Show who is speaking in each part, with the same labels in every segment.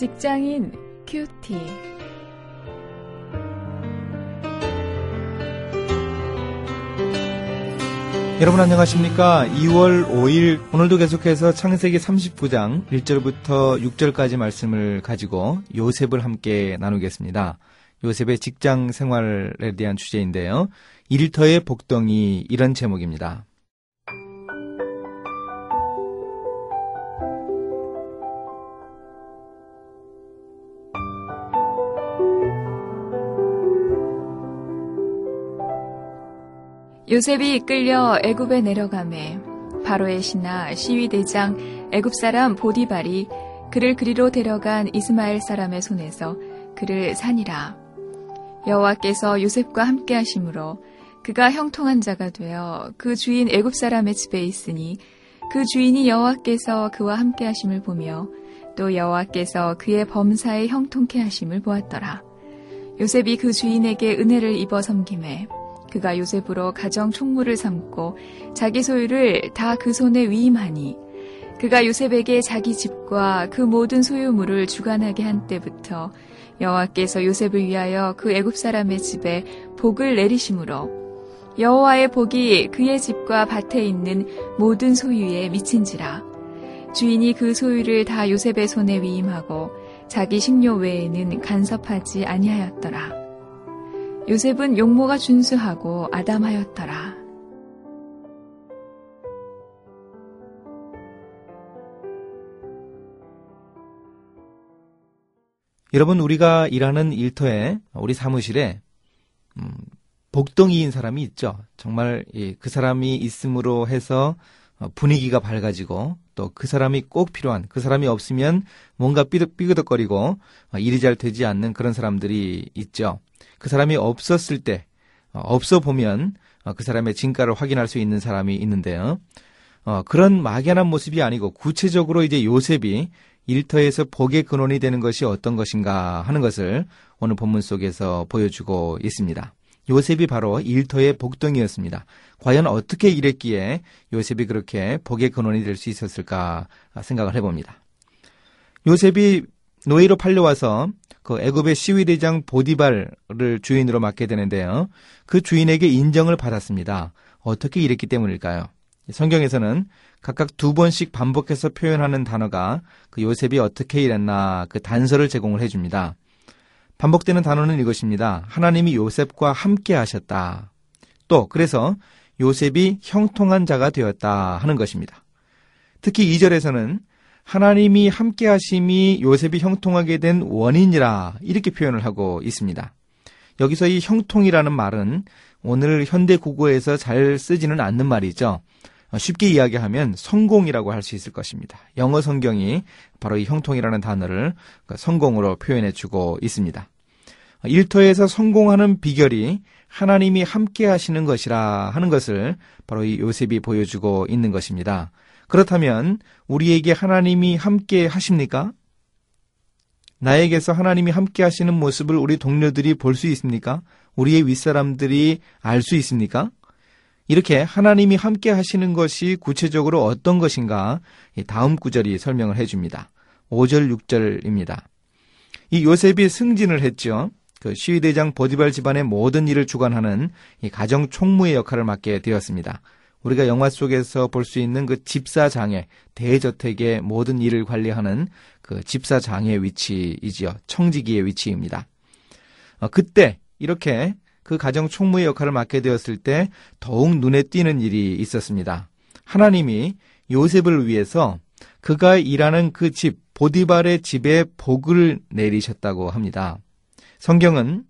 Speaker 1: 직장인 큐티.
Speaker 2: 여러분 안녕하십니까? 2월 5일 오늘도 계속해서 창세기 39장 1절부터 6절까지 말씀을 가지고 요셉을 함께 나누겠습니다. 요셉의 직장 생활에 대한 주제인데요. 일터의 복덩이 이런 제목입니다.
Speaker 1: 요셉이 이끌려 애굽에 내려가매 바로의 신하 시위대장 애굽 사람 보디발이 그를 그리로 데려간 이스마엘 사람의 손에서 그를 산이라. 여호와께서 요셉과 함께 하심으로 그가 형통한 자가 되어 그 주인 애굽 사람의 집에 있으니 그 주인이 여호와께서 그와 함께 하심을 보며 또 여호와께서 그의 범사에 형통케 하심을 보았더라. 요셉이 그 주인에게 은혜를 입어 섬김에 그가 요셉으로 가정 총무를 삼고 자기 소유를 다 그 손에 위임하니 그가 요셉에게 자기 집과 그 모든 소유물을 주관하게 한 때부터 여호와께서 요셉을 위하여 그 애굽 사람의 집에 복을 내리심으로 여호와의 복이 그의 집과 밭에 있는 모든 소유에 미친지라 주인이 그 소유를 다 요셉의 손에 위임하고 자기 식료 외에는 간섭하지 아니하였더라. 요셉은 용모가 준수하고 아담하였더라.
Speaker 2: 여러분 우리가 일하는 일터에 우리 사무실에 음, 복덩이인 사람이 있죠. 정말 그 사람이 있음으로 해서 어, 분위기가 밝아지고 또 그 사람이 꼭 필요한 그 사람이 없으면 뭔가 삐득, 삐그덕거리고 어, 일이 잘 되지 않는 그런 사람들이 있죠. 그 사람이 없었을 때 어, 없어 보면 그 사람의 진가를 확인할 수 있는 사람이 있는데요. 그런 막연한 모습이 아니고 구체적으로 이제 요셉이 일터에서 복의 근원이 되는 것이 어떤 것인가 하는 것을 오늘 본문 속에서 보여주고 있습니다. 요셉이 바로 일터의 복덩이였습니다. 과연 어떻게 일했기에 요셉이 그렇게 복의 근원이 될 수 있었을까 생각을 해봅니다. 요셉이 노예로 팔려와서 그 애굽의 시위대장 보디발을 주인으로 맡게 되는데요. 그 주인에게 인정을 받았습니다. 어떻게 일했기 때문일까요? 성경에서는 각각 두 번씩 반복해서 표현하는 단어가 그 요셉이 어떻게 일했나 그 단서를 제공을 해줍니다. 반복되는 단어는 이것입니다. 하나님이 요셉과 함께 하셨다. 또 그래서 요셉이 형통한 자가 되었다 하는 것입니다. 특히 2절에서는 하나님이 함께 하심이 요셉이 형통하게 된 원인이라 이렇게 표현을 하고 있습니다. 여기서 이 형통이라는 말은 오늘 현대 국어에서 잘 쓰지는 않는 말이죠. 쉽게 이야기하면 성공이라고 할 수 있을 것입니다. 영어 성경이 바로 이 형통이라는 단어를 그 성공으로 표현해 주고 있습니다. 일터에서 성공하는 비결이 하나님이 함께 하시는 것이라 하는 것을 바로 이 요셉이 보여주고 있는 것입니다. 그렇다면 우리에게 하나님이 함께 하십니까? 나에게서 하나님이 함께 하시는 모습을 우리 동료들이 볼 수 있습니까? 우리의 윗사람들이 알 수 있습니까? 이렇게 하나님이 함께 하시는 것이 구체적으로 어떤 것인가 다음 구절이 설명을 해줍니다. 5절, 6절입니다. 이 요셉이 승진을 했죠. 그 시위대장 보디발 집안의 모든 일을 주관하는 이 가정 총무의 역할을 맡게 되었습니다. 우리가 영화 속에서 볼 수 있는 그 집사장의 대저택의 모든 일을 관리하는 그 집사장의 위치이지요. 청지기의 위치입니다. 어, 그때 이렇게 그 가정 총무의 역할을 맡게 되었을 때 더욱 눈에 띄는 일이 있었습니다. 하나님이 요셉을 위해서 그가 일하는 그 집, 보디발의 집에 복을 내리셨다고 합니다. 성경은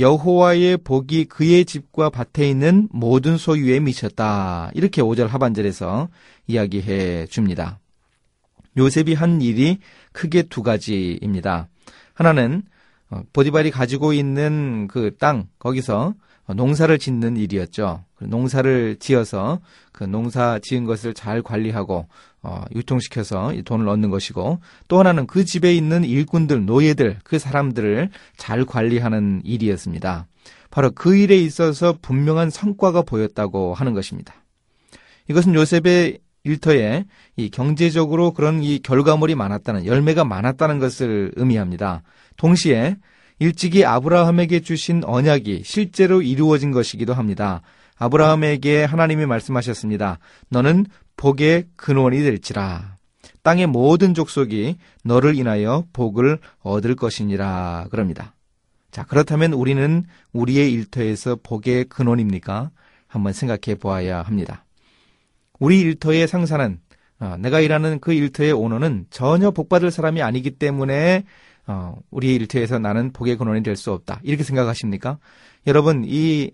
Speaker 2: 여호와의 복이 그의 집과 밭에 있는 모든 소유에 미쳤다. 이렇게 5절 하반절에서 이야기해 줍니다. 요셉이 한 일이 크게 두 가지입니다. 하나는 어, 보디발이 가지고 있는 그 땅, 거기서 농사를 짓는 일이었죠. 농사를 지어서 그 농사 지은 것을 잘 관리하고 어, 유통시켜서 돈을 얻는 것이고 또 하나는 그 집에 있는 일꾼들, 노예들, 그 사람들을 잘 관리하는 일이었습니다. 바로 그 일에 있어서 분명한 성과가 보였다고 하는 것입니다. 이것은 요셉의 일터에 이 경제적으로 그런 이 결과물이 많았다는 열매가 많았다는 것을 의미합니다. 동시에 일찍이 아브라함에게 주신 언약이 실제로 이루어진 것이기도 합니다. 아브라함에게 하나님이 말씀하셨습니다. 너는 복의 근원이 될지라. 땅의 모든 족속이 너를 인하여 복을 얻을 것이니라. 그럽니다. 자, 그렇다면 우리는 우리의 일터에서 복의 근원입니까? 한번 생각해 보아야 합니다. 우리 일터의 상사는 어, 내가 일하는 그 일터의 오너는 전혀 복받을 사람이 아니기 때문에 어, 우리 일터에서 나는 복의 근원이 될 수 없다. 이렇게 생각하십니까? 여러분, 이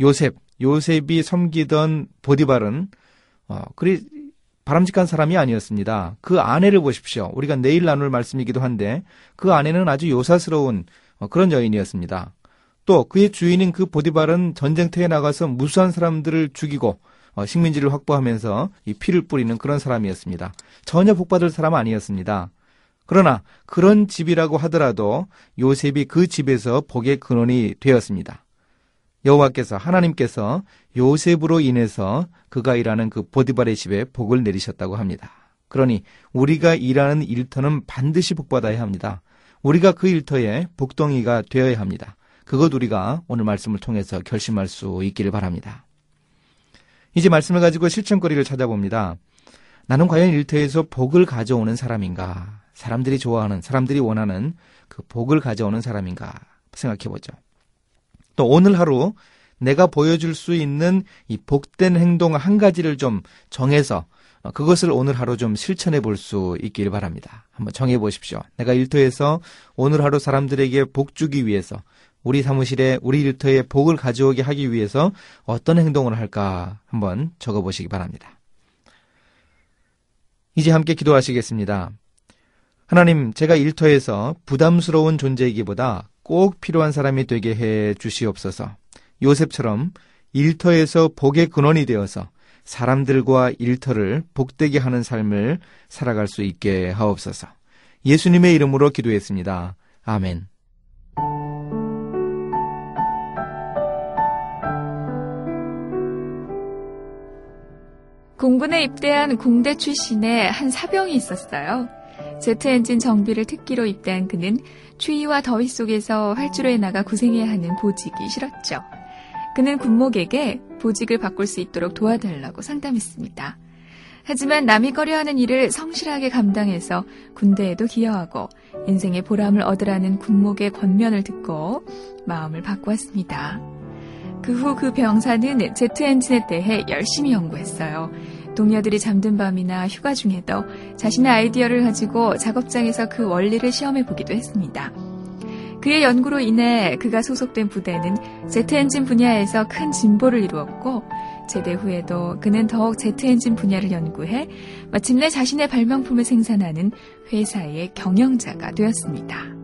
Speaker 2: 요셉, 요셉이 섬기던 보디발은 어, 그리 바람직한 사람이 아니었습니다. 그 아내를 보십시오. 우리가 내일 나눌 말씀이기도 한데 그 아내는 아주 요사스러운 어, 그런 여인이었습니다. 또 그의 주인인 그 보디발은 전쟁터에 나가서 무수한 사람들을 죽이고 어, 식민지를 확보하면서 이 피를 뿌리는 그런 사람이었습니다. 전혀 복받을 사람 아니었습니다. 그러나 그런 집이라고 하더라도 요셉이 그 집에서 복의 근원이 되었습니다. 여호와께서 하나님께서 요셉으로 인해서 그가 일하는 그 보디발의 집에 복을 내리셨다고 합니다. 그러니 우리가 일하는 일터는 반드시 복받아야 합니다. 우리가 그 일터에 복덩이가 되어야 합니다. 그것 우리가 오늘 말씀을 통해서 결심할 수 있기를 바랍니다. 이제 말씀을 가지고 실천거리를 찾아봅니다. 나는 과연 일터에서 복을 가져오는 사람인가? 사람들이 좋아하는, 사람들이 원하는 그 복을 가져오는 사람인가? 생각해 보죠. 또 오늘 하루 내가 보여줄 수 있는 이 복된 행동 한 가지를 좀 정해서 어, 그것을 오늘 하루 좀 실천해 볼 수 있기를 바랍니다. 한번 정해 보십시오. 내가 일터에서 오늘 하루 사람들에게 복 주기 위해서 우리 사무실에 우리 일터에 복을 가져오게 하기 위해서 어떤 행동을 할까 한번 적어 보시기 바랍니다. 이제 함께 기도하시겠습니다. 하나님, 제가 일터에서 부담스러운 존재이기보다 꼭 필요한 사람이 되게 해 주시옵소서. 요셉처럼 일터에서 복의 근원이 되어서 사람들과 일터를 복되게 하는 삶을 살아갈 수 있게 하옵소서. 예수님의 이름으로 기도했습니다. 아멘.
Speaker 1: 공군에 입대한 공대 출신의 한 사병이 있었어요. 제트 엔진 정비를 특기로 입대한 그는 추위와 더위 속에서 활주로에 나가 고생해야 하는 보직이 싫었죠. 그는 군목에게 보직을 바꿀 수 있도록 도와달라고 상담했습니다. 하지만 남이 꺼려하는 일을 성실하게 감당해서 군대에도 기여하고 인생의 보람을 얻으라는 군목의 권면을 듣고 마음을 바꾸었습니다. 그 후그 그 병사는 제트 엔진에 대해 열심히 연구했어요. 동료들이 잠든 밤이나 휴가 중에도 자신의 아이디어를 가지고 작업장에서 그 원리를 시험해 보기도 했습니다. 그의 연구로 인해 그가 소속된 부대는 제트 엔진 분야에서 큰 진보를 이루었고 제대 후에도 그는 더욱 제트 엔진 분야를 연구해 마침내 자신의 발명품을 생산하는 회사의 경영자가 되었습니다.